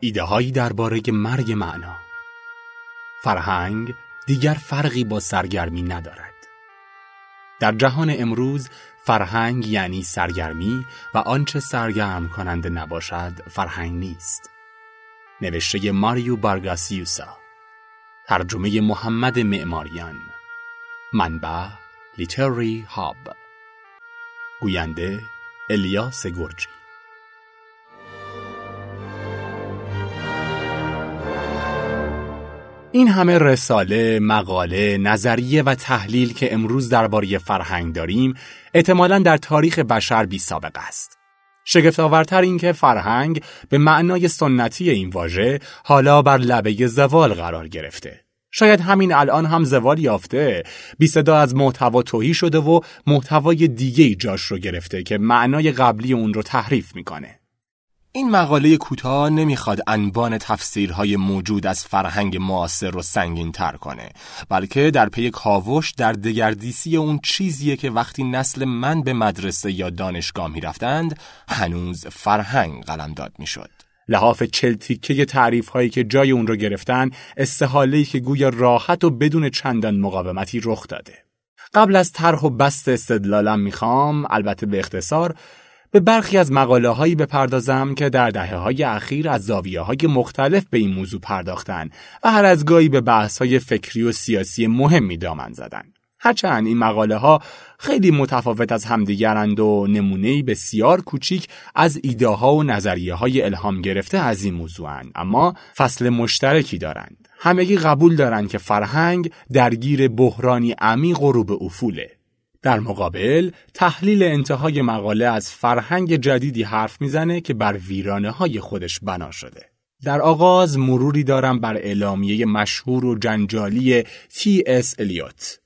ایده هایی درباره مرگ معنا. فرهنگ دیگر فرقی با سرگرمی ندارد. در جهان امروز فرهنگ یعنی سرگرمی و آنچه سرگرم کننده نباشد فرهنگ نیست. نوشته ماریو بارگاسیوسا. ترجمه محمد معماریان. منبع لیتری هاب. گوینده الیاس گرجی این همه رساله، مقاله، نظریه و تحلیل که امروز درباره فرهنگ داریم، احتمالا در تاریخ بشر بی سابقه است. شگفت آورتر این که فرهنگ به معنای سنتی این واژه حالا بر لبه زوال قرار گرفته. شاید همین الان هم زوال یافته بی صدا از محتوا توهی شده و محتوای دیگه جاش رو گرفته که معنای قبلی اون رو تحریف می‌کنه. این مقاله کوتاه نمی‌خواد انبان تفسیرهای موجود از فرهنگ معاصر رو سنگین تر کنه بلکه در پی کاوش در دگردیسی اون چیزیه که وقتی نسل من به مدرسه یا دانشگاه می‌رفتند هنوز فرهنگ قلمداد می‌شد. لحاف چلتیکه تعریف هایی که جای اون رو گرفتن استحاله که گویا راحت و بدون چندان مقاومتی رخ داده. قبل از طرح و بست استدلالم می‌خوام البته به اختصار به برخی از مقاله هایی بپردازم که در دهه های اخیر از زاویه های مختلف به این موضوع پرداختن و هر از گاهی به بحث های فکری و سیاسی مهمی دامن زدن. هرچند این مقاله ها خیلی متفاوت از همدیگرند و نمونه بسیار کوچیک از ایده ها و نظریه های الهام گرفته از این موضوعن اما فصل مشترکی دارند. همگی قبول دارند که فرهنگ درگیر بحرانی عمیق و رو به افوله. در مقابل تحلیل انتهای مقاله از فرهنگ جدیدی حرف می‌زنه که بر ویرانه های خودش بنا شده. در آغاز مروری دارم بر اعلامیه مشهور و جنجالی تی اس الیوت.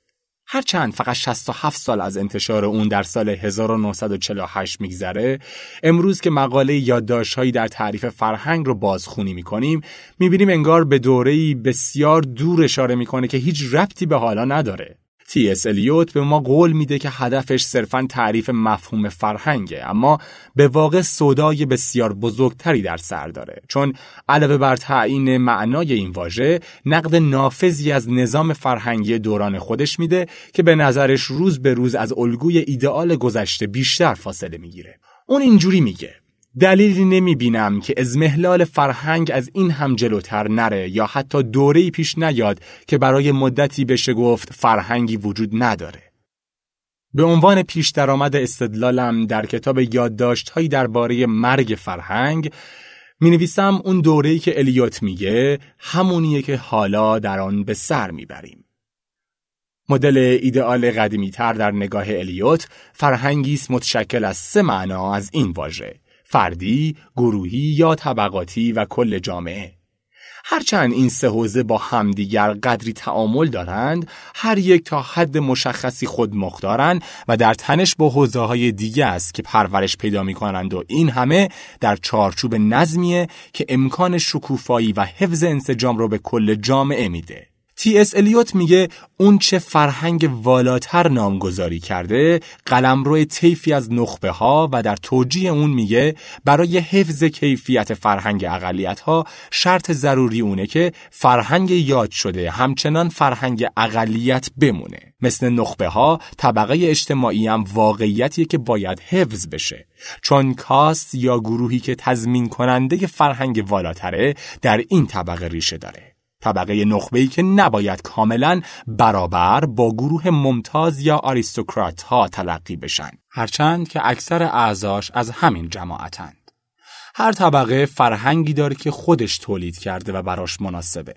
هرچند فقط 67 سال از انتشار اون در سال 1948 میگذره امروز که مقاله یادداشت‌هایی در تعریف فرهنگ رو بازخونی می‌کنیم می‌بینیم انگار به دوره‌ای بسیار دور اشاره می‌کنه که هیچ ربطی به حالا نداره تی اس الیوت به ما قول میده که هدفش صرفا تعریف مفهوم فرهنگه اما به واقع صدای بسیار بزرگتری در سر داره. چون علاوه بر تعیین معنای این واژه نقد نافذی از نظام فرهنگی دوران خودش میده که به نظرش روز به روز از الگوی ایدئال گذشته بیشتر فاصله می‌گیره. اون اینجوری میگه. دلیلی نمی بینم که ازمهلال فرهنگ از این هم جلوتر نره یا حتی دوره‌ای پیش نیاد که برای مدتی بشه گفت فرهنگی وجود نداره. به عنوان پیش درآمد استدلالم در کتاب یادداشت‌هایی درباره مرگ فرهنگ می نویسم اون دوره‌ای که الیوت میگه همونیه که حالا در آن به سر می‌بریم. مدل ایدئال قدیمی تر در نگاه الیوت فرهنگی است متشکل از سه معنا از این واژه فردی، گروهی یا طبقاتی و کل جامعه. هرچند این سه حوزه با همدیگر قدری تعامل دارند، هر یک تا حد مشخصی خود مختارند و در تنش با حوزه های دیگه است که پرورش پیدا می کنند و این همه در چارچوب نظمیه که امکان شکوفایی و حفظ انسجام رو به کل جامعه میده. تی اس الیوت میگه اون چه فرهنگ والاتر نامگذاری کرده قلمرو طیفی از نخبه ها و در توجیه اون میگه برای حفظ کیفیت فرهنگ اقلیت ها شرط ضروری اونه که فرهنگ یاد شده همچنان فرهنگ اقلیت بمونه. مثل نخبه ها طبقه اجتماعی هم واقعیتیه که باید حفظ بشه. چون کاست یا گروهی که تضمین کننده فرهنگ والاتره در این طبقه ریشه داره. طبقه نخبه‌ای که نباید کاملا برابر با گروه ممتاز یا آریستوکرات ها تلقی بشن. هرچند که اکثر اعضاش از همین جماعتند. هر طبقه فرهنگی داره که خودش تولید کرده و براش مناسبه.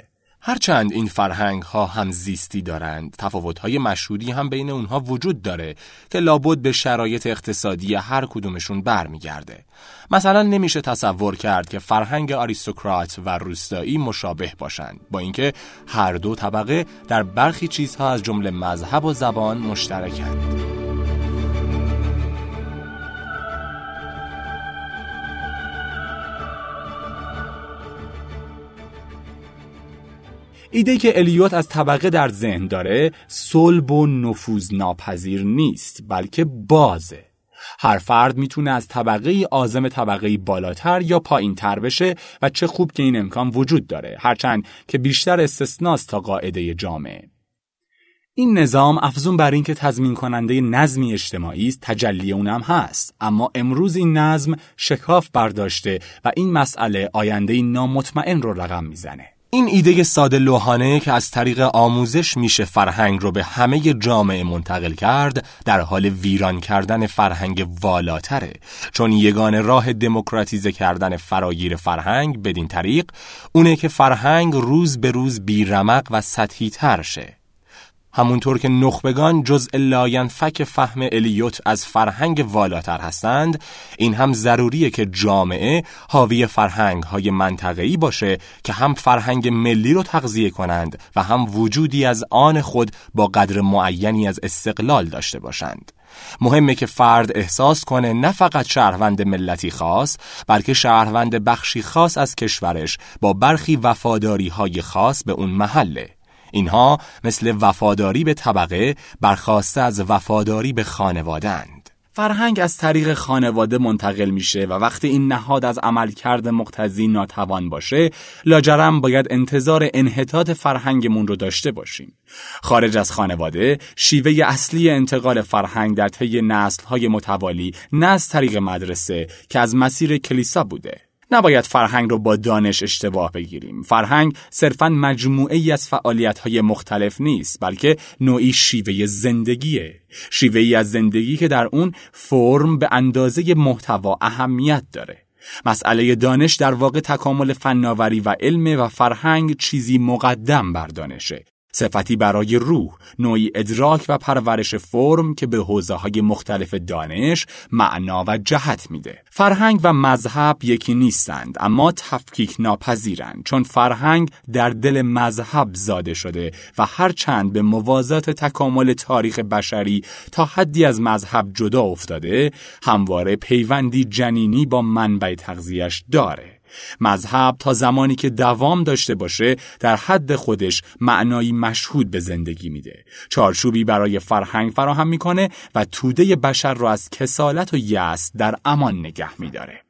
هرچند این فرهنگ ها هم زیستی دارند تفاوت های مشهوری هم بین اونها وجود داره که لابد به شرایط اقتصادی هر کدومشون برمیگرده. مثلا نمیشه تصور کرد که فرهنگ آریستوکرات و روستایی مشابه باشند با اینکه هر دو طبقه در برخی چیزها از جمله مذهب و زبان مشترکند. ایده که الیوت از طبقه در ذهن داره صلب و نفوذ ناپذیر نیست بلکه بازه. هر فرد می‌تونه از طبقه آزم طبقه بالاتر یا پایین تر بشه و چه خوب که این امکان وجود داره هرچند که بیشتر استثناست تا قاعده جامعه این نظام افزون بر اینکه تضمین کننده نظمی اجتماعی است تجلی اونم هست. اما امروز این نظم شکاف برداشته و این مسئله آینده نامطمئن رو رقم می‌زنه. این ایده ساده لوحانه که از طریق آموزش میشه فرهنگ رو به همه جامعه منتقل کرد در حال ویران کردن فرهنگ والاتره. چون یگان راه دموکراتیزه کردن فراگیر فرهنگ بدین طریق اونه که فرهنگ روز به روز بیرمق و سطحی تر شه. همونطور که نخبگان جزء لاینفک فهم الیوت از فرهنگ والاتر هستند این هم ضروریه که جامعه حاوی فرهنگ های منطقه‌ای باشه که هم فرهنگ ملی رو تغذیه کنند و هم وجودی از آن خود با قدر معینی از استقلال داشته باشند. مهمه که فرد احساس کنه نه فقط شهروند ملتی خاص بلکه شهروند بخشی خاص از کشورش با برخی وفاداری های خاص به اون محله. اینها مثل وفاداری به طبقه برخواسته از وفاداری به خانوادند. فرهنگ از طریق خانواده منتقل میشه و وقتی این نهاد از عملکرد مقتضی ناتوان باشه لاجرم باید انتظار انحطاط فرهنگمون رو داشته باشیم خارج از خانواده شیوه اصلی انتقال فرهنگ در طی نسلهای متوالی نه از طریق مدرسه که از مسیر کلیسا بوده نباید فرهنگ رو با دانش اشتباه بگیریم. فرهنگ صرفا مجموعه ای از فعالیت های مختلف نیست بلکه نوعی شیوه زندگیه. شیوه ای از زندگی که در اون فرم به اندازه محتوا اهمیت داره. مسئله دانش در واقع تکامل فناوری و علم و فرهنگ چیزی مقدم بر دانشه صفتی برای روح، نوعی ادراک و پرورش فرم که به حوزه های مختلف دانش، معنا و جهت میده. فرهنگ و مذهب یکی نیستند اما تفکیک ناپذیرند چون فرهنگ در دل مذهب زاده شده و هرچند به موازات تکامل تاریخ بشری تا حدی از مذهب جدا افتاده، همواره پیوندی جنینی با منبع تغذیش داره. مذهب تا زمانی که دوام داشته باشه در حد خودش معنایی مشهود به زندگی میده. چارچوبی برای فرهنگ فراهم می‌کنه و توده بشر را از کسالت و یأس در امان نگه میداره.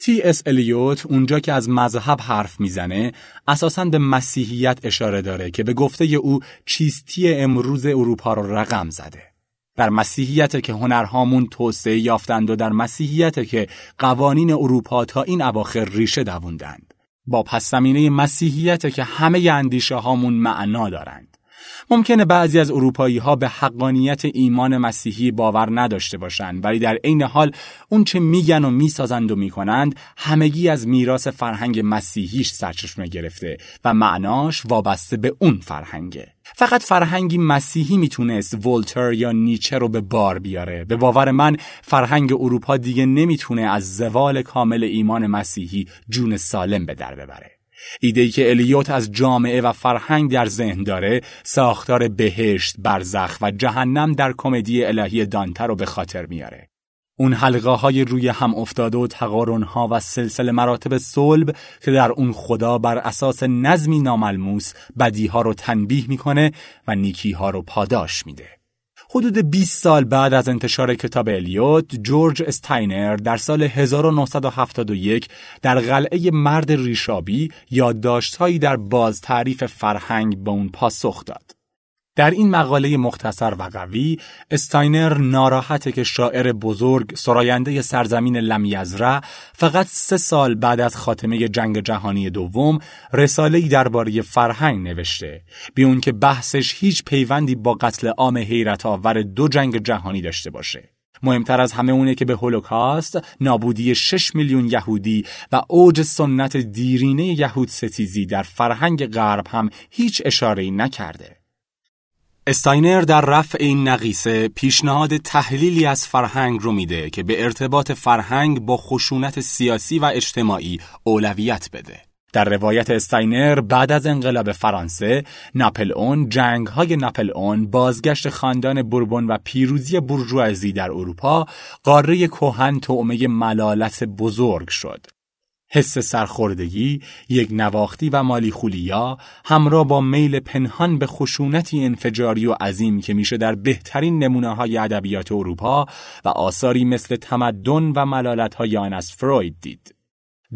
تی اس الیوت اونجا که از مذهب حرف می‌زنه اساساً به مسیحیت اشاره داره که به گفته او چیستی امروز اروپا رو رقم زده. در مسیحیت که هنرهامون توسعه یافتند و در مسیحیت که قوانین اروپا تا این اواخر ریشه دووندند. با پس زمینه مسیحیت که همه اندیشه هامون معنا دارند. ممکنه بعضی از اروپایی ها به حقانیت ایمان مسیحی باور نداشته باشند ولی در عین حال اون چه میگن و می‌سازند و می‌کنند همگی از میراث فرهنگ مسیحیش سرچشمه گرفته و معناش وابسته به اون فرهنگه. فقط فرهنگی مسیحی می‌تونست ولتر یا نیچه رو به بار بیاره. به باور من فرهنگ اروپا دیگه نمی‌تونه از زوال کامل ایمان مسیحی جون سالم به در ببره. ایده که الیوت از جامعه و فرهنگ در ذهن داره ساختار بهشت، برزخ و جهنم در کمدی الهی دانته رو به خاطر میاره. اون حلقه های روی هم افتاده و تقارن ها و سلسله مراتب صلب که در اون خدا بر اساس نظمی ناملموس بدی ها رو تنبیه می‌کنه و نیکی ها رو پاداش میده. حدود 20 سال بعد از انتشار کتاب الیوت، جورج استاینر در سال 1971 در قلعه مرد ریش‌آبی یادداشتهایی در باز تعریف فرهنگ به اون پاسخ داد. در این مقاله مختصر و قوی استاینر ناراحته که شاعر بزرگ سراینده سرزمین لم‌یزرع فقط سه سال بعد از خاتمه جنگ جهانی دوم رساله‌ای درباره فرهنگ نوشته. بی اون که بحثش هیچ پیوندی با قتل عام حیرت آور دو جنگ جهانی داشته باشه. مهمتر از همه اونه که به هولوکاست نابودی 6 میلیون یهودی و اوج سنت دیرینه یهود ستیزی در فرهنگ غرب هم هیچ اشاره نکرده. استاینر در رفع این نقیصه پیشنهاد تحلیلی از فرهنگ رو میده که به ارتباط فرهنگ با خشونت سیاسی و اجتماعی اولویت بده. در روایت استاینر بعد از انقلاب فرانسه ناپلئون جنگ های ناپلئون بازگشت خاندان بوربون و پیروزی بورژوازی در اروپا قاره کهن طعمه ملالت بزرگ شد حس سرخوردگی، یک نواختی و مالی خولیا همراه با میل پنهان به خشونتی انفجاری و عظیم که میشه در بهترین نمونه های ادبیات اروپا و آثاری مثل تمدن و ملالت های آن از فروید دید.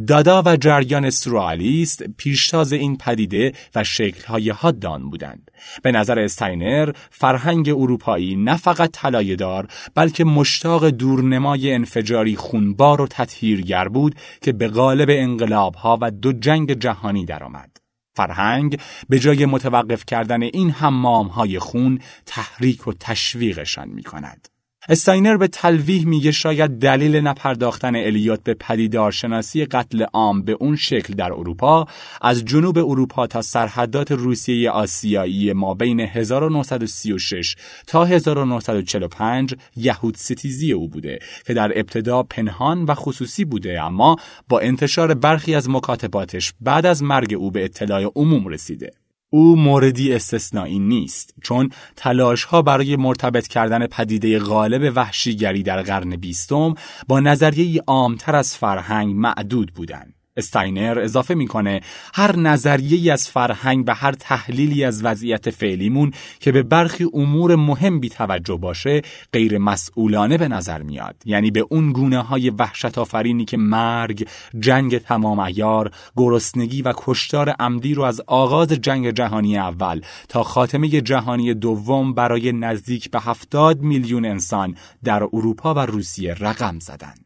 دادا و جریان سورئالیست پیشتاز این پدیده و شکلهای حاد آن بودند. به نظر استاینر فرهنگ اروپایی نه فقط دار بلکه مشتاق دورنمای انفجاری خونبار و تطهیرگر بود که به قالب انقلابها و دو جنگ جهانی درآمد. فرهنگ به جای متوقف کردن این حمام خون تحریک و تشویقشان می کند. استاینر به تلویح میگه شاید دلیل نپرداختن الیوت به پدیدارشناسی قتل عام به اون شکل در اروپا از جنوب اروپا تا سرحدات روسیه آسیایی ما بین 1936 تا 1945 یهود ستیزی او بوده که در ابتدا پنهان و خصوصی بوده اما با انتشار برخی از مکاتباتش بعد از مرگ او به اطلاع عموم رسیده. او موردی استثنایی نیست چون تلاش ها برای مرتبط کردن پدیده غالب وحشیگری در قرن بیستم با نظریه عامتر از فرهنگ معدود بودند. استاینر اضافه می‌کنه هر نظریه از فرهنگ و هر تحلیلی از وضعیت فعلیمون که به برخی امور مهم بی توجه باشه غیر مسئولانه به نظر میاد یعنی به اون گونه های وحشت آفرینی که مرگ، جنگ تمام ایار، گرسنگی و کشتار عمدی رو از آغاز جنگ جهانی اول تا خاتمه جهانی دوم برای نزدیک به هفتاد میلیون انسان در اروپا و روسیه رقم زدند.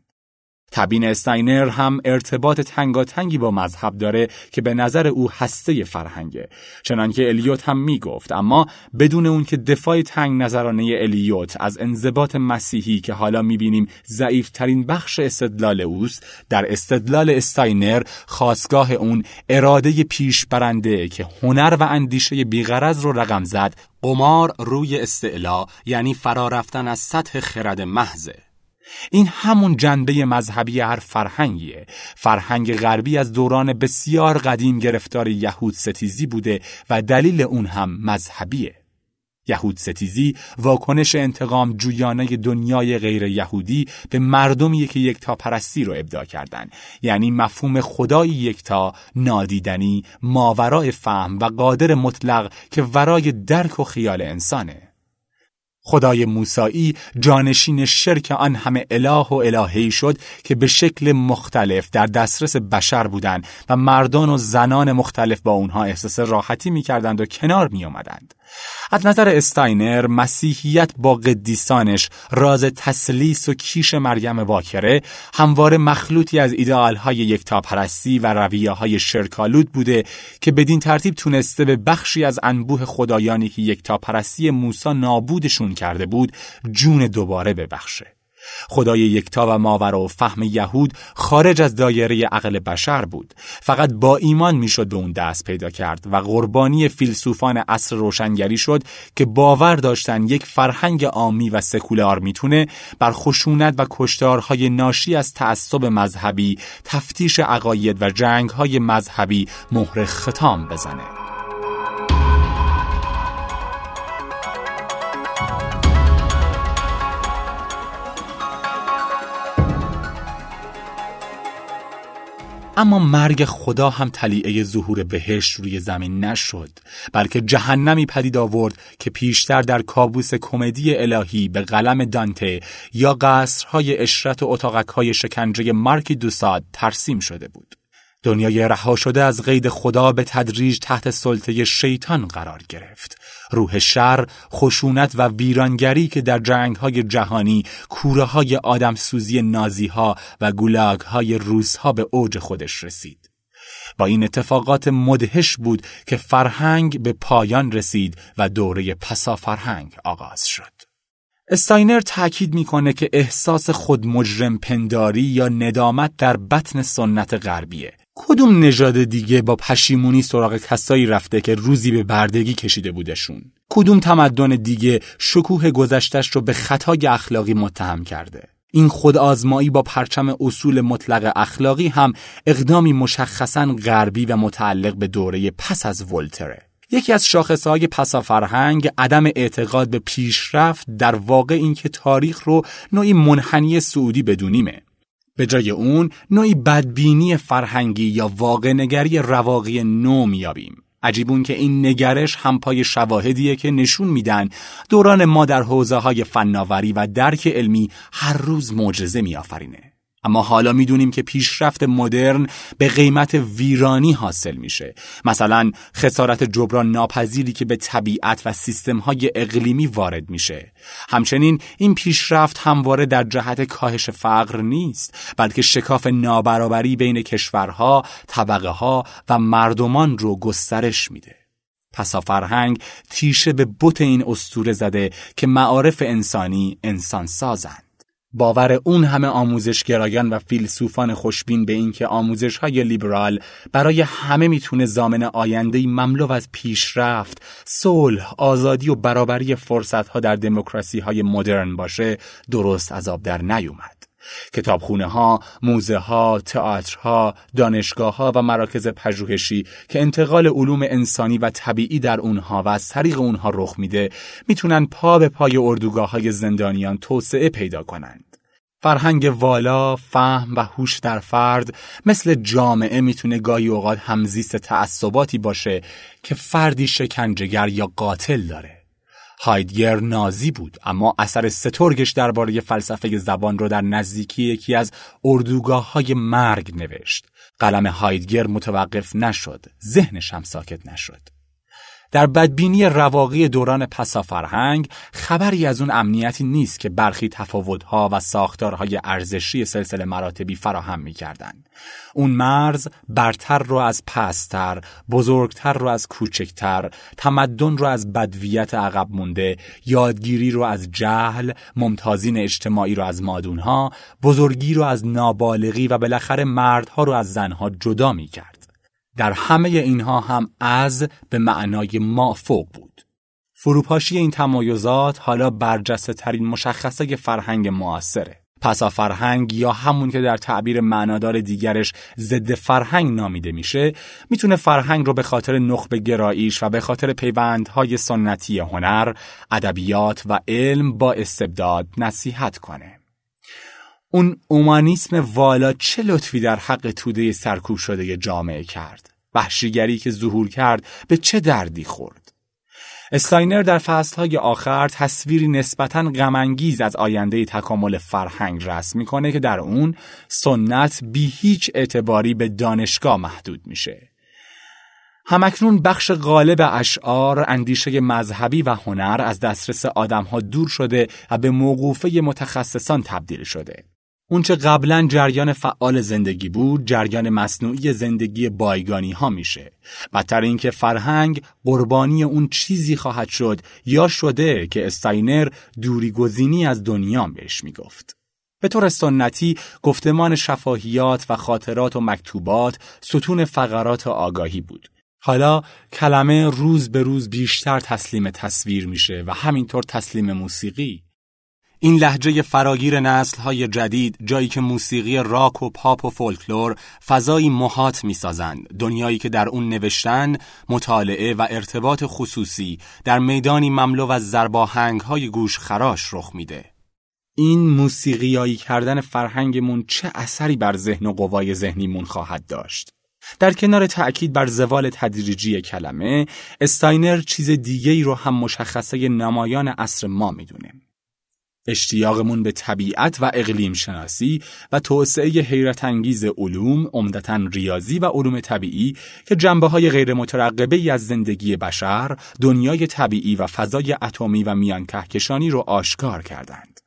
تبین استاینر هم ارتباط تنگاتنگی با مذهب داره که به نظر او هسته فرهنگه. چنانکه الیوت هم می‌گفت اما بدون اون که دفاع تنگ نظرانه الیوت از انضباط مسیحی که حالا می‌بینیم ضعیفترین بخش استدلال اوست در استدلال استاینر خواستگاه اون اراده پیش برنده که هنر و اندیشه بیغرض رو رقم زد قمار روی استعلا یعنی فرا رفتن از سطح خرد محضه. این همون جنبه مذهبی هر فرهنگیه. فرهنگ غربی از دوران بسیار قدیم گرفتار یهود ستیزی بوده و دلیل اون هم مذهبیه. یهود ستیزی واکنش انتقام جویانه دنیای غیر یهودی به مردمی که یکتا پرستی رو ابداع کردند یعنی مفهوم خدای یکتا نادیدنی ماورای فهم و قادر مطلق که ورای درک و خیال انسانه. خدای موسایی جانشین شرک آن همه اله و الههی شد که به شکل مختلف در دسترس بشر بودند و مردان و زنان مختلف با اونها احساس راحتی می‌کردند و کنار می آمدند. از نظر استاینر مسیحیت با قدیسانش راز تسلیس و کیش مریم واکره همواره مخلوطی از ایدئالهای یکتاپرستی و رویه های شرکالود بوده که بدین ترتیب تونسته به بخشی از انبوه خدایانی که یکتاپرستی موسی نابودشون کرده بود جون دوباره ببخشه. خدای یکتا و ماور و فهم یهود خارج از دایره عقل بشر بود. فقط با ایمان می‌شد به اون دست پیدا کرد و قربانی فیلسوفان عصر روشنگری شد که باور داشتن یک فرهنگ عامی و سکولار می‌تونه بر خشونت و کشتارهای ناشی از تعصب مذهبی تفتیش عقاید و جنگهای مذهبی مهر ختام بزنه. اما مرگ خدا هم تلیعه ظهور بهشت روی زمین نشد بلکه جهنمی پدید آورد که پیشتر در کابوس کمدی الهی به قلم دانته یا قصرهای اشرت و اتاقکهای شکنجه مارکی دوساد ترسیم شده بود. دنیای رها شده از قید خدا به تدریج تحت سلطه شیطان قرار گرفت روح شر، خشونت و ویرانگری که در جنگ های جهانی کوره های آدم سوزی نازی ها و گولاگ های روس ها به اوج خودش رسید. با این اتفاقات مدهش بود که فرهنگ به پایان رسید و دوره پسا فرهنگ آغاز شد. استاینر تاکید می‌کنه که احساس خود مجرم پنداری یا ندامت در بطن سنت غربیه کدوم نژاد دیگه با پشیمونی سراغ کسایی رفته که روزی به بردگی کشیده بودشون؟ کدوم تمدن دیگه شکوه گذشتش رو به خطای اخلاقی متهم کرده؟ این خود آزمایی با پرچم اصول مطلق اخلاقی هم اقدامی مشخصا غربی و متعلق به دوره پس از ولتره. یکی از شاخصهای پسا فرهنگ عدم اعتقاد به پیشرفت در واقع اینکه تاریخ رو نوعی منحنی سعودی بدونیمه. به جای اون نوعی بدبینی فرهنگی یا واقع نگری رواقی نو میابیم. عجیبون که این نگرش همپای شواهدیه که نشون میدن دوران ما در حوزه های فناوری و درک علمی هر روز معجزه میآفرینه. اما حالا می‌دونیم که پیشرفت مدرن به قیمت ویرانی حاصل میشه. مثلا خسارت جبران ناپذیری که به طبیعت و سیستم های اقلیمی وارد میشه. همچنین این پیشرفت همواره در جهت کاهش فقر نیست بلکه شکاف نابرابری بین کشورها طبقه ها و مردمان رو گسترش میده. پسا فرهنگ تیشه به بوت این استوره زده که معارف انسانی انسان سازند باور اون همه آموزشگرایان و فیلسوفان خوشبین به اینکه آموزش های لیبرال برای همه می‌تونه زامن آینده مملو از پیشرفت، صلح، آزادی و برابری فرصت ها در دموکراسی های مدرن باشه درست از آب در نیومد. کتابخونه ها، موزه ها، تئاترها، دانشگاه ها و مراکز پژوهشی که انتقال علوم انسانی و طبیعی در اونها و از طریق اونها رخ میده می‌تونن پا به پای اردوگاه های زندانیان توسعه پیدا کنند. فرهنگ والا، فهم و هوش در فرد مثل جامعه می‌تونه گاهی اوقات همزیست تعصباتی باشه که فردی شکنجهگر یا قاتل داره. هایدگر نازی بود اما اثر سترگش درباره فلسفه زبان رو در نزدیکی یکی از اردوگاه های مرگ نوشت. قلم هایدگر متوقف نشد، ذهنش هم ساکت نشد. در بدبینی رواقی دوران پسافرهنگ خبری از اون امنیتی نیست که برخی تفاوتها و ساختارهای ارزشی سلسله مراتبی فراهم می‌کردند. اون مرز برتر رو از پستر، بزرگتر رو از کوچکتر، تمدن رو از بدویت عقب مونده، یادگیری رو از جهل، ممتازین اجتماعی رو از مادونها، بزرگی رو از نابالغی و بالاخره مردها رو از زنها جدا می‌کرد. در همه اینها هم از به معنای ما فوق بود. فروپاشی این تمایزات حالا برجسته ترین مشخصه فرهنگ معاصره. پسا فرهنگ یا همون که در تعبیر معنادار دیگرش ضد فرهنگ نامیده میشه می‌تونه فرهنگ رو به خاطر نخب گراییش و به خاطر پیوندهای سنتی هنر، ادبیات و علم با استبداد نصیحت کنه. اون اومانیسم والا چه لطفی در حق توده سرکوب شده جامعه کرد وحشیگری که ظهور کرد به چه دردی خورد استاینر در فصلهای آخر تصویری نسبتاً غمانگیز از آینده تکامل فرهنگ رسم می‌کنه که در اون سنت بی هیچ اعتباری به دانشگاه محدود میشه. همکنون بخش غالب اشعار اندیشه مذهبی و هنر از دسترس آدمها دور شده و به موقوفه متخصصان تبدیل شده. اونچه قبلا جریان فعال زندگی بود جریان مصنوعی زندگی بایگانی ها میشه. بدتر اینکه فرهنگ قربانی اون چیزی خواهد شد یا شده که استاینر دوری گزینی از دنیا بهش می‌گفت. به طور سنتی گفتمان شفاهیات و خاطرات و مکتوبات ستون فقرات آگاهی بود. حالا کلمه روز به روز بیشتر تسلیم تصویر میشه و همینطور تسلیم موسیقی. این لهجه فراگیر نسل های جدید جایی که موسیقی راک و پاپ و فولکلور فضایی محات می سازند دنیایی که در اون نوشتن مطالعه و ارتباط خصوصی در میدانی مملو از زرباهنگ های گوش خراش رخ میده. این موسیقیایی کردن فرهنگمون چه اثری بر ذهن و قوای ذهنیمون خواهد داشت؟ در کنار تأکید بر زوال تدریجی کلمه استاینر چیز دیگه ای رو هم مشخصه نمایان عصر ما می‌دونه. اشتیاقمون به طبیعت و اقلیم شناسی و توسعه حیرت انگیز علوم عمدتا ریاضی و علوم طبیعی که جنبه های غیر مترقبه از زندگی بشر دنیای طبیعی و فضای اتمی و میان کهکشانی رو آشکار کردند.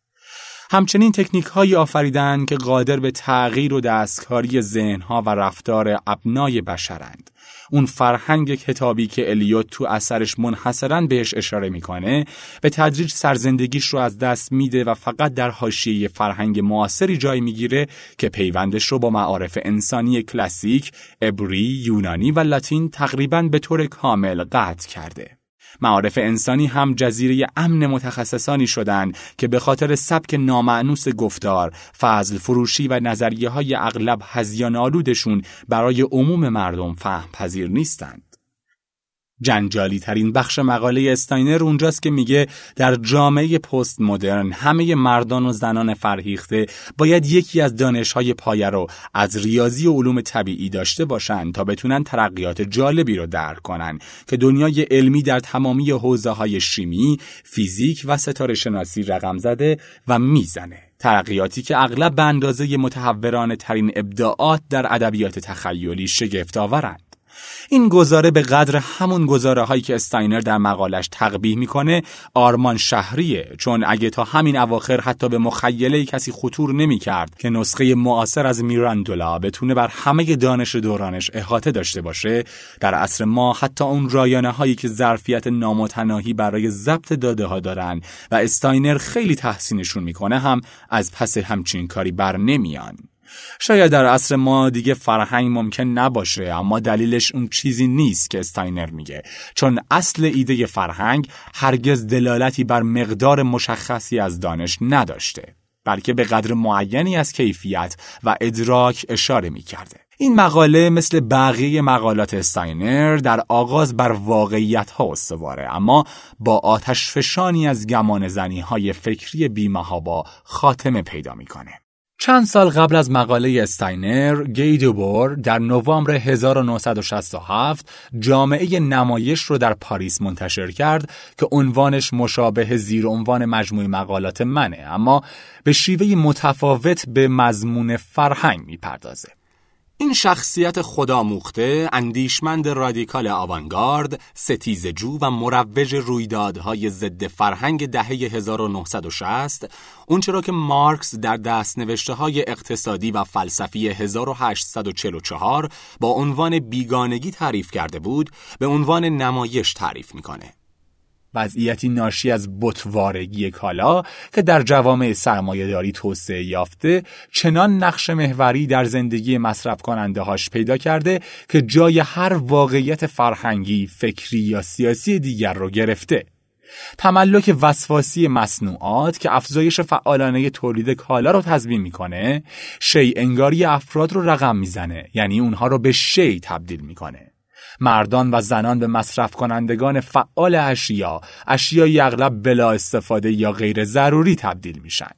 همچنین تکنیک هایی آفریدند که قادر به تغییر و دستکاری ذهنها و رفتار ابنای بشرند اون فرهنگ کتابی که الیوت تو اثرش منحصرا بهش اشاره می‌کنه به تدریج سرزندگیش رو از دست میده و فقط در حاشیه فرهنگ معاصری جای می‌گیره که پیوندش رو با معارف انسانی کلاسیک، عبری، یونانی و لاتین تقریبا به طور کامل قطع کرده. معارف انسانی هم جزیره امن متخصصانی شدند که به خاطر سبک نامعنوس گفتار، فضل فروشی و نظریه های اغلب هزیان آلودشون برای عموم مردم فهم پذیر نیستند. جنجالی ترین بخش مقاله استاینر اونجاست که میگه در جامعه پست مدرن همه مردان و زنان فرهیخته باید یکی از دانشهای پایه رو از ریاضی و علوم طبیعی داشته باشن تا بتونن ترقیات جالبی رو درک کنن که دنیای علمی در تمامی حوزه های شیمی، فیزیک و ستاره شناسی رقم زده و می‌زنه. ترقیاتی که اغلب به اندازه متحورانه ترین ابداعات در ادبیات تخیلی شگفت آورند. این گزاره به قدر همون گزاره هایی که استاینر در مقالش تقبیح می‌کنه آرمان شهریه. چون اگه تا همین اواخر حتی به مخیله کسی خطور نمی‌کرد که نسخه معاصر از میراندولا بتونه بر همه دانش دورانش احاطه داشته باشه در عصر ما حتی اون رایانه هایی که ظرفیت نامتناهی برای ضبط داده ها دارن و استاینر خیلی تحسینشون می‌کنه هم از پس همچین کاری بر نمیان. شاید در عصر ما دیگه فرهنگ ممکن نباشه اما دلیلش اون چیزی نیست که استاینر میگه چون اصل ایده فرهنگ هرگز دلالتی بر مقدار مشخصی از دانش نداشته بلکه به قدر معینی از کیفیت و ادراک اشاره می‌کرده این مقاله مثل بقیه مقالات استاینر در آغاز بر واقعیت ها استواره اما با آتش فشانی از گمانه زنی های فکری بی‌محابا خاتمه پیدا می‌کنه. چند سال قبل از مقاله استاینر، گی دوبور در نوامبر 1967 جامعه نمایش رو در پاریس منتشر کرد که عنوانش مشابه زیر عنوان مجموع مقالات منه اما به شیوه متفاوت به مضمون فرهنگ می‌پردازه. این شخصیت خداموخته، اندیشمند رادیکال آوانگارد، ستیزجو و مروج رویدادهای ضد فرهنگ دهه 1960 اونچرا که مارکس در دستنوشته های اقتصادی و فلسفی 1844 با عنوان بیگانگی تعریف کرده بود به عنوان نمایش تعریف می‌کنه. وضعیتی ناشی از بتوارگی کالا که در جوامع سرمایهداری توسعه یافته چنان نقش محوری در زندگی مصرف کننده هاش پیدا کرده که جای هر واقعیت فرهنگی، فکری یا سیاسی دیگر رو گرفته. تملک وسواسی مصنوعات که افزایش فعالانه تولید کالا رو تضمین می‌کنه شی انگاری افراد رو رقم می‌زنه یعنی اونها رو به شی تبدیل می‌کنه مردان و زنان به مصرف کنندگان فعال اشیا اشیایی اغلب بلا استفاده یا غیر ضروری تبدیل میشن.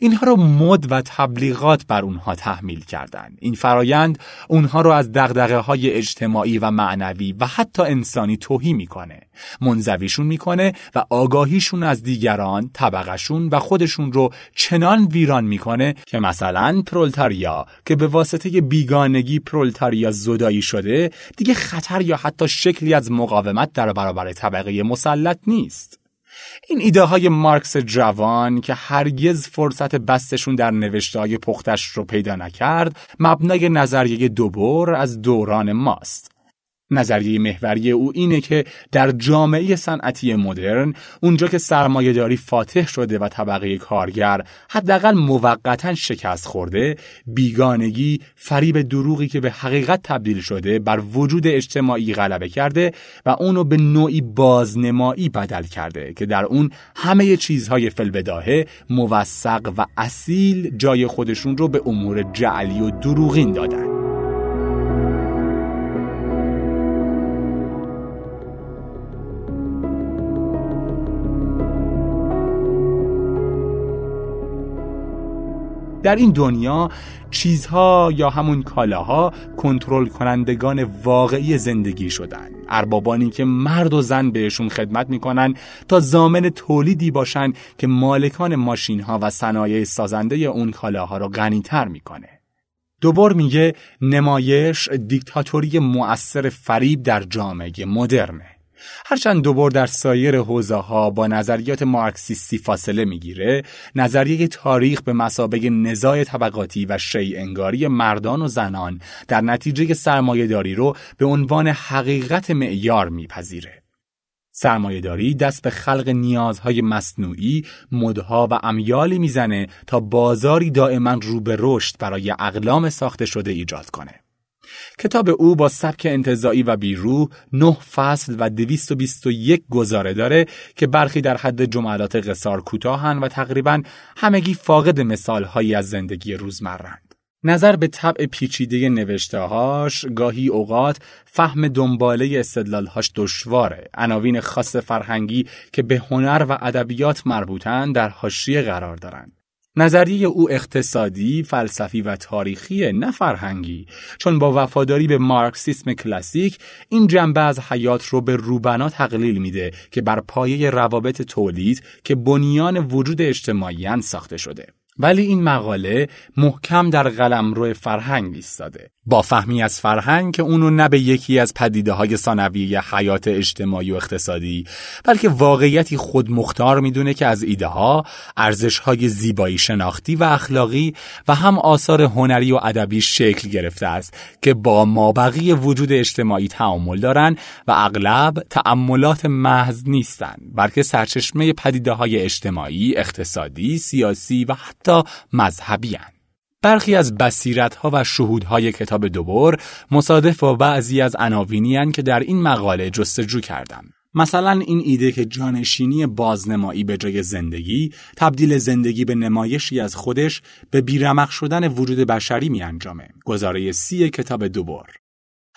اینها رو مد و تبلیغات بر اونها تحمیل کردند. این فرایند اونها رو از دغدغه های اجتماعی و معنوی و حتی انسانی توهی می‌کنه منزویشون می‌کنه و آگاهیشون از دیگران طبقشون و خودشون رو چنان ویران می‌کنه که مثلا پرولتاریا که به واسطه بیگانگی پرولتاریا زدایی شده دیگه خطر یا حتی شکلی از مقاومت در برابر طبقه مسلط نیست این ایده های مارکس جوان که هرگز فرصت بستشون در نوشته پختش رو پیدا نکرد مبنای نظریه دوبور از دوران ماست. نظریه محوری او اینه که در جامعه صنعتی مدرن اونجا که سرمایهداری فاتح شده و طبقه کارگر حداقل موقتا شکست خورده بیگانگی فریب دروغی که به حقیقت تبدیل شده بر وجود اجتماعی غلبه کرده و اونو به نوعی بازنمایی بدل کرده که در اون همه چیزهای فلبداهه موثق و اصیل جای خودشون رو به امور جعلی و دروغین دادن. در این دنیا چیزها یا همون کالاها کنترل کنندگان واقعی زندگی شدن. اربابانی که مرد و زن بهشون خدمت می‌کنن تا زامن تولیدی باشن که مالکان ماشین ها و صنایع سازنده اون کالاها رو غنیتر می‌کنه. دوبار میگه نمایش دیکتاتوری مؤثر فریب در جامعه مدرنه. هرچند دوبار در سایر حوزه ها با نظریات مارکسیستی فاصله می‌گیره نظریه تاریخ به مسابقه نزاع طبقاتی و شی انگاری مردان و زنان در نتیجه سرمایهداری رو به عنوان حقیقت معیار میپذیره سرمایهداری دست به خلق نیازهای مصنوعی، مدها و امیالی می‌زنه تا بازاری دائما رو به رشد برای اقلام ساخته شده ایجاد کنه. کتاب او با سبک انتظایی و بیروح نه فصل و 221 گزاره داره که برخی در حد جملات قصار کوتاهن و تقریبا همگی فاقد مثالهایی از زندگی روزمرند. نظر به طبع پیچیده نوشتههاش گاهی اوقات فهم دنباله استدلالهاش دشواره عناوین خاص فرهنگی که به هنر و ادبیات مربوطن در حاشیه قرار دارند نظریه او اقتصادی، فلسفی و تاریخی نه فرهنگی چون با وفاداری به مارکسیسم کلاسیک این جنبه از حیات رو به روبنا تقلیل میده که بر پایه روابط تولید که بنیان وجود اجتماعی ساخته شده. ولی این مقاله محکم در قلمرو فرهنگ ایستاده با فهمی از فرهنگ که اونو نه به یکی از پدیده های ثانویه حیات اجتماعی و اقتصادی بلکه واقعیتی خود مختار می‌دونه که از ایده ها ارزش های زیبایی شناختی و اخلاقی و هم آثار هنری و ادبی شکل گرفته است که با مابقی وجود اجتماعی تعامل دارن و اغلب تعاملات محض نیستند بلکه سرچشمه پدیده های اجتماعی، اقتصادی، سیاسی و حتی مذهبی هن. برخی از بصیرت ها و شهود های کتاب دوبر مصادف با بعضی از عناوینی که در این مقاله جستجو کردم. مثلا این ایده که جانشینی بازنمایی به جای زندگی تبدیل زندگی به نمایشی از خودش به بیرمق شدن وجود بشری می انجامه. گزاره سی کتاب دوبر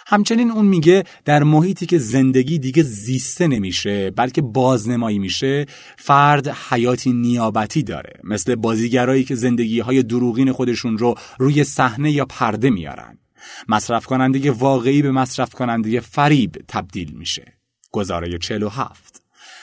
همچنین اون میگه در محیطی که زندگی دیگه زیسته نمیشه بلکه بازنمایی میشه فرد حیاتی نیابتی داره. مثل بازیگرایی که زندگی های دروغین خودشون رو روی صحنه یا پرده میارن. مصرف کننده واقعی به مصرف کننده فریب تبدیل میشه. گزاره 47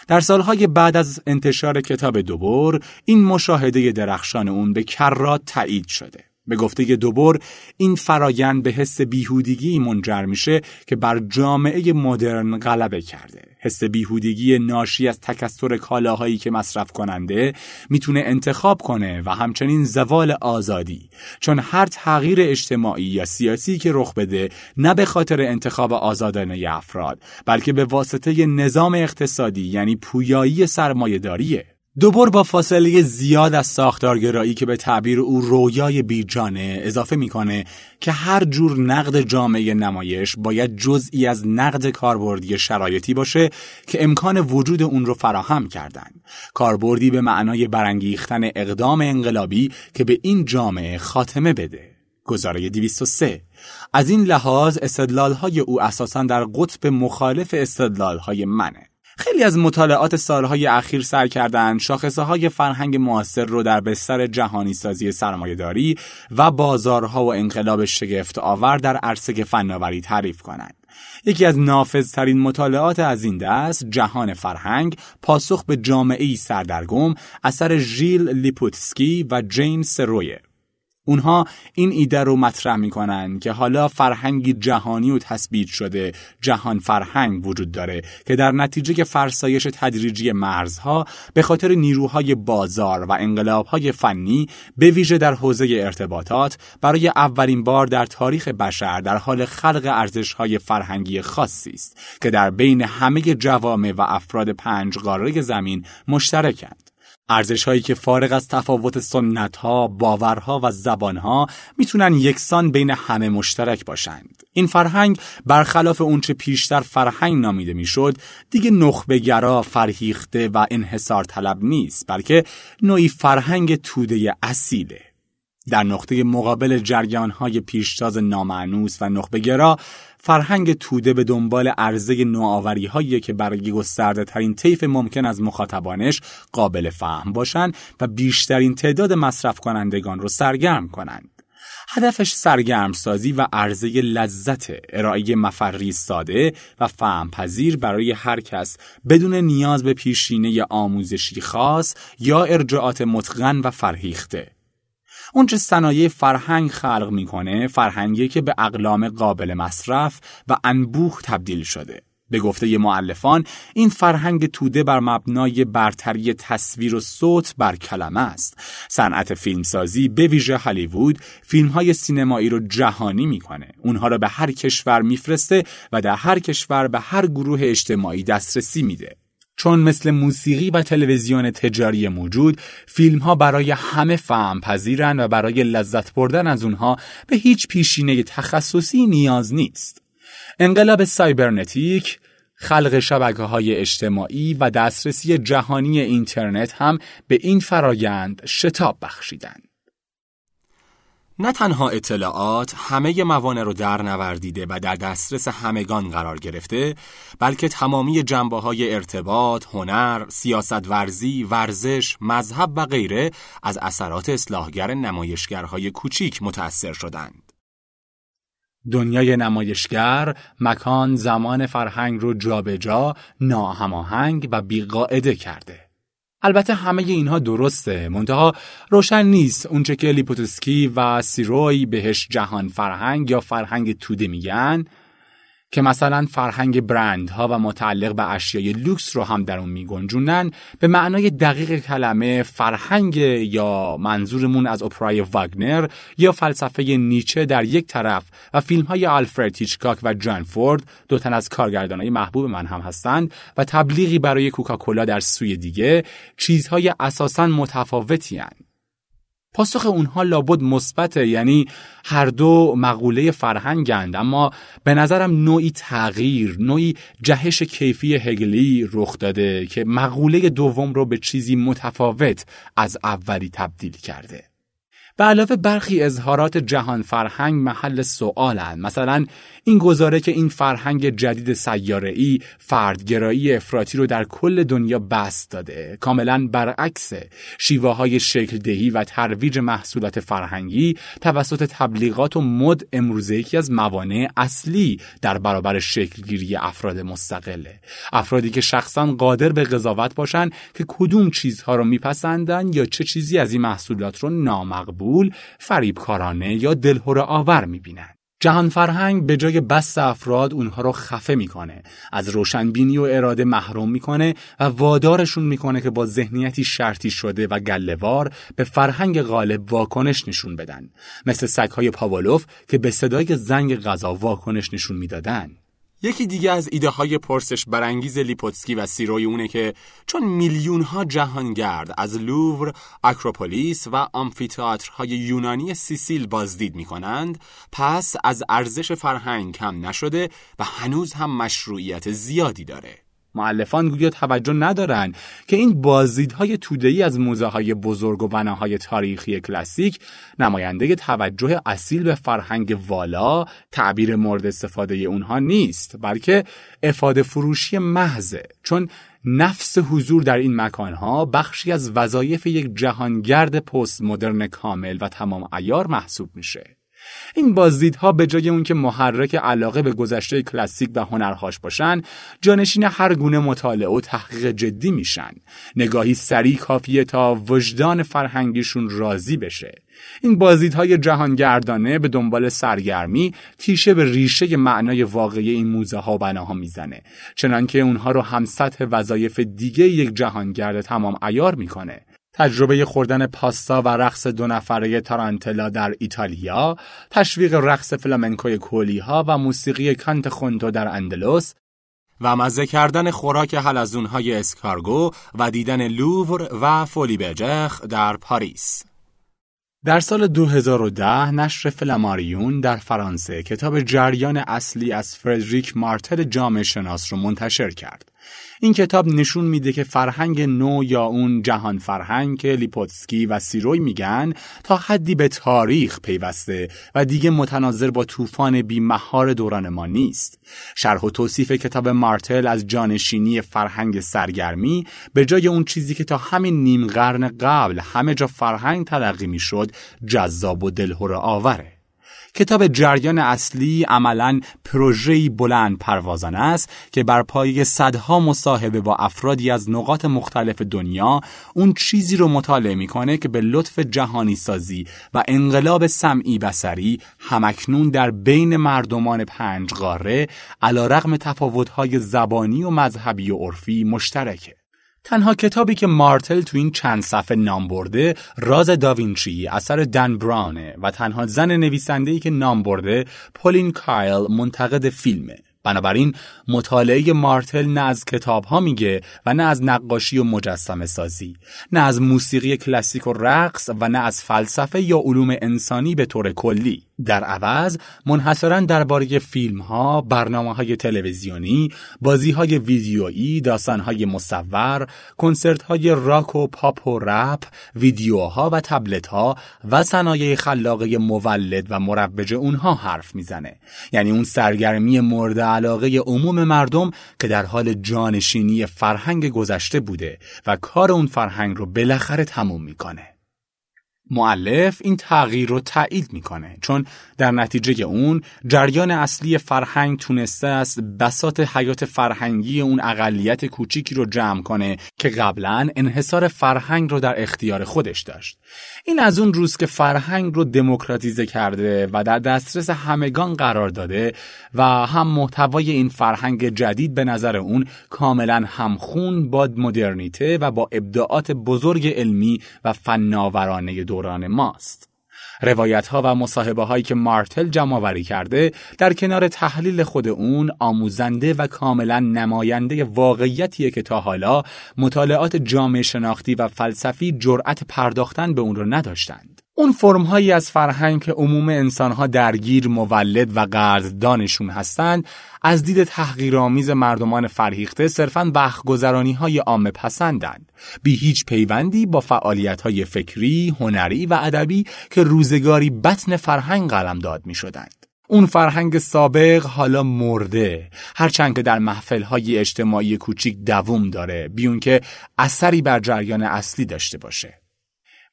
در سالهای بعد از انتشار کتاب دوبر این مشاهده درخشان اون به کرات تایید شده. به گفته دوبر این فرایند به حس بیهودگی منجر میشه که بر جامعه مدرن غلبه کرده. حس بیهودگی ناشی از تکثر کالاهایی که مصرف کننده می‌تونه انتخاب کنه و همچنین زوال آزادی. چون هر تغییر اجتماعی یا سیاسی که رخ بده نه به خاطر انتخاب آزادانه افراد بلکه به واسطه نظام اقتصادی یعنی پویایی سرمایهداریه. دوبار با فاصله زیاد از ساختارگرایی که به تعبیر او رویای بیجانه اضافه می‌کنه که هر جور نقد جامعه نمایش باید جزئی از نقد کاربردی شرایطی باشه که امکان وجود اون رو فراهم کردن. کاربردی به معنای برانگیختن اقدام انقلابی که به این جامعه خاتمه بده. گزاره 203 از این لحاظ استدلالهای او اساسا در قطب مخالف استدلالهای منه. خیلی از مطالعات سالهای اخیر سر کردن شاخصه های فرهنگ معاصر رو در بستر جهانی سازی سرمایهداری و بازارها و انقلاب شگفت آور در عرصه فناوری تعریف کنند. یکی از نافذترین مطالعات از این دست جهان فرهنگ پاسخ به جامعه سردرگم اثر ژیل لیپوتسکی و جین سرویه اونها این ایده رو مطرح می‌کنن که حالا فرهنگی جهانی و تثبیت شده جهان فرهنگ وجود داره که در نتیجه فرسایش تدریجی مرزها به خاطر نیروهای بازار و انقلابهای فنی به ویژه در حوزه ارتباطات برای اولین بار در تاریخ بشر در حال خلق ارزشهای فرهنگی خاصی است که در بین همه جوامع و افراد پنج قاره زمین مشترکند. ارزش هایی که فارغ از تفاوت سنت ها، باورها و زبان ها می‌تونن یکسان بین همه مشترک باشند. این فرهنگ برخلاف اونچه پیشتر فرهنگ نامیده می‌شد، دیگه نخبهگرا، فرهیخته و انحصار طلب نیست، بلکه نوعی فرهنگ توده اصیله. در نقطه مقابل جریان های پیشتاز نامعنوس و نخبهگرا فرهنگ توده به دنبال عرضه نوآوری هایی که برای گسترده ترین طیف ممکن از مخاطبانش قابل فهم باشند و بیشترین تعداد مصرف کنندگان رو سرگرم کنند. هدفش سرگرم سازی و عرضه لذت ارائه مفری ساده و فهم پذیر برای هر کس بدون نیاز به پیشینه آموزشی خاص یا ارجاعات متقن و فرهیخته. اونچه صنایع فرهنگ خلق می‌کنه فرهنگی که به اقلام قابل مصرف و انبوه تبدیل شده. به گفته معلفان این فرهنگ توده بر مبنای برتری تصویر و صوت بر کلمه است. صنعت فیلمسازی به ویژه هالیوود فیلم های سینمایی رو جهانی می‌کنه. اونها را به هر کشور میفرسته و در هر کشور به هر گروه اجتماعی دسترسی میده. چون مثل موسیقی و تلویزیون تجاری موجود فیلم ها برای همه فهم پذیرن و برای لذت بردن از اونها به هیچ پیشینه تخصصی نیاز نیست. انقلاب سایبرنتیک خلق شبکه های اجتماعی و دسترسی جهانی اینترنت هم به این فرایند شتاب بخشیدند. نه تنها اطلاعات همه موانع رو در نوردیده و در دسترس همگان قرار گرفته بلکه تمامی جنبه های ارتباط، هنر، سیاست ورزی، ورزش، مذهب و غیره از اثرات اصلاحگر نمایشگرهای کوچیک متأثر شدند. دنیای نمایشگر مکان زمان فرهنگ رو جابجا، ناهماهنگ و بیقاعده کرده. البته همه اینها درسته. منتها روشن نیست. اونچه که لیپوتسکی و سیروی بهش جهان فرهنگ یا فرهنگ توده میگن که مثلا فرهنگ برند ها و متعلق به اشیای لوکس رو هم در اون میگنجونن به معنای دقیق کلمه فرهنگ یا منظورمون از اپرای واگنر یا فلسفه نیچه در یک طرف و فیلم های آلفرد هیچکاک و جان فورد دو تن از های محبوب من هم هستند و تبلیغی برای کوکاکولا در سوی دیگه چیزهای اساسا متفاوتی پاسخ اونها لابد مثبته یعنی هر دو مقوله فرهنگند. اما به نظرم نوعی تغییر نوعی جهش کیفی هگلی رخ داده که مقوله دوم رو به چیزی متفاوت از اولی تبدیل کرده. به علاوه برخی اظهارات جهان فرهنگ محل سوالند. مثلا این گزاره که این فرهنگ جدید ای فردگرایی افراطی رو در کل دنیا بست داده. کاملا برعکس شیوه های شکل دهی و ترویج محصولات فرهنگی توسط تبلیغات و مد امروزه یکی از موانع اصلی در برابر شکلگیری افراد مستقله. افرادی که شخصا قادر به قضاوت باشن که کدوم چیزها رو میپسندن یا چه چیزی از این محصولات رو نامقبول فریبکارانه یا دلهور آور می‌بینن. جهان فرهنگ به جای بست افراد اونها رو خفه می‌کنه از روشنبینی و اراده محروم می‌کنه و وادارشون می‌کنه که با ذهنیتی شرطی شده و گله‌وار به فرهنگ غالب واکنش نشون بدن. مثل سگهای پاولوف که به صدای زنگ غذا واکنش نشون می‌دادن. یکی دیگه از ایده های پرسش برانگیز لیپوتسکی و سیروی اونه که چون میلیون ها جهانگرد از لوور، اکروپولیس و آمفیتئاترهای یونانی سیسیل بازدید می کنند پس از ارزش فرهنگ کم نشده و هنوز هم مشروعیت زیادی داره. معلفان گویا توجه ندارند که این بازدیدهای توده‌ای از موزه های بزرگ و بناهای تاریخی کلاسیک نماینده توجه اصیل به فرهنگ والا تعبیر مورد استفاده اونها نیست بلکه افاده فروشی محضه. چون نفس حضور در این مکانها بخشی از وظایف یک جهانگرد پست مدرن کامل و تمام ایار محسوب میشه. این بازدیدها به جای اون که محرک علاقه به گذشته کلاسیک و هنرهاش باشن جانشین هر گونه مطالعه و تحقیق جدی میشن. نگاهی سریع کافیه تا وجدان فرهنگیشون راضی بشه. این بازدیدهای جهانگردانه به دنبال سرگرمی تیشه به ریشه معنای واقعی این موزه ها و بناها می‌زنه. چنانکه اونها رو هم سطح وظایف دیگه یک جهانگرد تمام ایار می‌کنه. تجربه خوردن پاستا و رقص دو نفره تارانتلا در ایتالیا، تشویق رقص فلامنکوی کولی ها و موسیقی cante jondo در اندلس و مزه کردن خوراک حلزون های escargot و دیدن لوور و Folies Bergère در پاریس. در سال 2010 نشر فلاماریون در فرانسه کتاب جریان اصلی از فردریک مارتل جامعه شناس رو منتشر کرد. این کتاب نشون میده که فرهنگ نو یا اون جهان فرهنگ که لیپوتسکی و سیروی میگن تا حدی به تاریخ پیوسته و دیگه متناظر با طوفان بیمهار دوران ما نیست. شرح و توصیف کتاب مارتل از جانشینی فرهنگ سرگرمی به جای اون چیزی که تا همین نیم قرن قبل همه جا فرهنگ تلقی می‌شد جذاب و دلهور آوره. کتاب جریان اصلی عملا پروژه‌ای بلند پروازانه است که بر پایه صدها مصاحبه با افرادی از نقاط مختلف دنیا اون چیزی رو مطالعه می‌کنه که به لطف جهانی سازی و انقلاب سمعی بسری همکنون در بین مردمان پنج قاره علا رغم تفاوت‌های زبانی و مذهبی و عرفی مشترکه. تنها کتابی که مارتل تو این چند صفحه نام برده راز داوینچی اثر دن برانه و تنها زن نویسنده‌ای که نام برده پولین کایل منتقد فیلمه. بنابراین مطالعه مارتل نه از کتاب ها میگه و نه از نقاشی و مجسم سازی. نه از موسیقی کلاسیک و رقص و نه از فلسفه یا علوم انسانی به طور کلی. در عوض منحصرا درباره فیلم ها، برنامه های تلویزیونی، بازی های ویدیویی، داستان های مصور، کنسرت های راک و پاپ و رپ، ویدیوها و تبلت ها و صنایع خلاقه مولد و مروج اونها حرف می‌زنه. یعنی اون سرگرمی مورد علاقه عموم مردم که در حال جانشینی فرهنگ گذشته بوده و کار اون فرهنگ رو بالاخره تموم می‌کنه. معلف این تغییر رو تایید می‌کنه. چون در نتیجه اون جریان اصلی فرهنگ تونسته است بسات حیات فرهنگی اون اقلیت کوچیکی رو جمع کنه که قبلا انحصار فرهنگ رو در اختیار خودش داشت این از اون روز که فرهنگ رو دموکراتیزه کرده و در دسترس همگان قرار داده و هم محتوای این فرهنگ جدید به نظر اون کاملا همخون با مدرنیته و با ابداعات بزرگ علمی و فناورانه دوران ماست. روایت ها و مصاحبه هایی که مارتل جمع کرده در کنار تحلیل خود اون آموزنده و کاملا نماینده واقعیتیه که تا حالا مطالعات جامعه شناختی و فلسفی جرأت پرداختن به اون رو نداشتند. اون فرم هایی از فرهنگ که عموم انسانها درگیر مولد و قدردانشون هستند از دید تحقیرآمیز مردمان فرهیخته صرفاً وقت گذرانی های عامه پسندند. بی هیچ پیوندی با فعالیت های فکری، هنری و ادبی که روزگاری بطن فرهنگ قلم داد می شدند. اون فرهنگ سابق حالا مرده. هرچند که در محفل های اجتماعی کوچیک دووم داره. بیون که اثری بر جریان اصلی داشته باشه.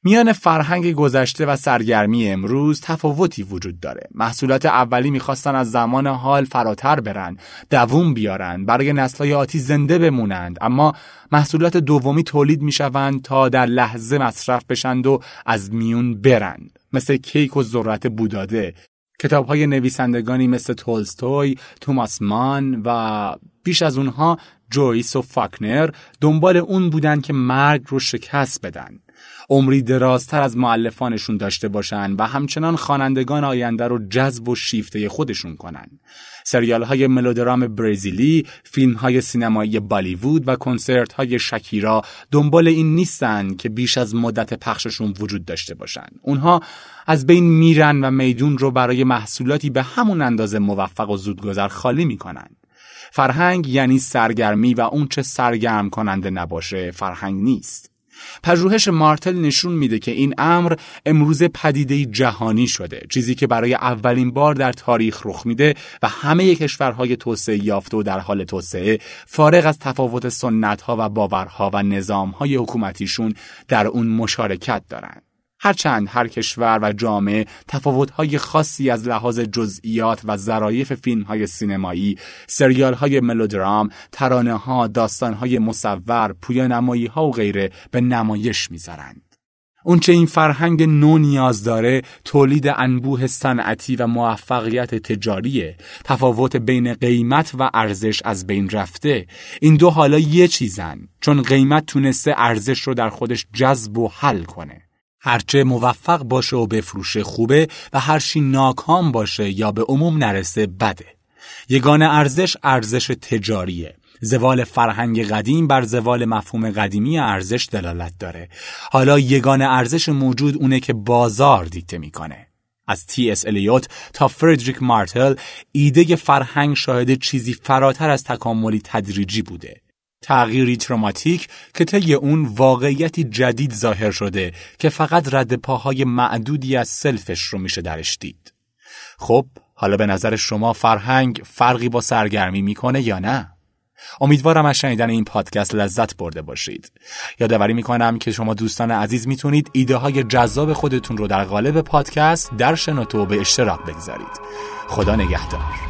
میان فرهنگ گذشته و سرگرمی امروز تفاوتی وجود داره. محصولات اولی می‌خواستن از زمان حال فراتر برن، دووم بیارن، برای نسلهای آتی زنده بمونند، اما محصولات دومی تولید می‌شوند تا در لحظه مصرف بشند و از میون برند. مثل کیک و ذرت بوداده، کتاب های نویسندگانی مثل تولستوی، توماس مان و بیش از اونها جویس و فاکنر دنبال اون بودن که مرگ رو شکست بدن. عمری درازتر از معلفانشون داشته باشن و همچنان خوانندگان آینده رو جذب و شیفته خودشون کنن. سریال های ملودرام برزیلی، فیلم های سینمایی بالیوود و کنسرت های شکیرا دنبال این نیستن که بیش از مدت پخششون وجود داشته باشن. اونها از بین میرن و میدون رو برای محصولاتی به همون اندازه موفق و زودگذر خالی می‌کنن. فرهنگ یعنی سرگرمی و اون چه سرگرم کننده نباشه فرهنگ نیست. پژوهش مارتل نشون میده که این امر امروز پدیده جهانی شده چیزی که برای اولین بار در تاریخ رخ میده و همه کشورهای توسعه یافته و در حال توسعه فارغ از تفاوت سنت ها و باورها و نظام های حکومتیشون در اون مشارکت دارند هرچند هر کشور و جامعه تفاوت‌های خاصی از لحاظ جزئیات و ظرایف فیلم‌های سینمایی، سریال‌های ملودرام، ترانه‌ها، داستان‌های مصور، پویانمایی‌ها و غیره به نمایش می‌ذارند. اونچه این فرهنگ نو نیاز داره تولید انبوه صنعتی و موفقیت تجاریه تفاوت بین قیمت و ارزش از بین رفته این دو حالا یه چیزن چون قیمت تونسته ارزش رو در خودش جذب و حل کنه هرچه موفق باشه و بفروشه خوبه و هرچی ناکام باشه یا به عموم نرسه بده. یگان ارزش ارزش تجاریه. زوال فرهنگ قدیم بر زوال مفهوم قدیمی ارزش دلالت داره. حالا یگان ارزش موجود اونه که بازار دیکته می‌کنه. از تی اس الیوت تا فردریک مارتل ایده فرهنگ شاهد چیزی فراتر از تکاملی تدریجی بوده. تغییری تروماتیک که طی اون واقعیتی جدید ظاهر شده که فقط رد پاهای معدودی از سلفش رو میشه درش دید. خب حالا به نظر شما فرهنگ فرقی با سرگرمی می‌کنه یا نه؟ امیدوارم از شنیدن این پادکست لذت برده باشید. یادآوری می‌کنم که شما دوستان عزیز می‌تونید ایده های جذاب خودتون رو در قالب پادکست در شنوتو به اشتراک بگذارید. خدا نگهدار.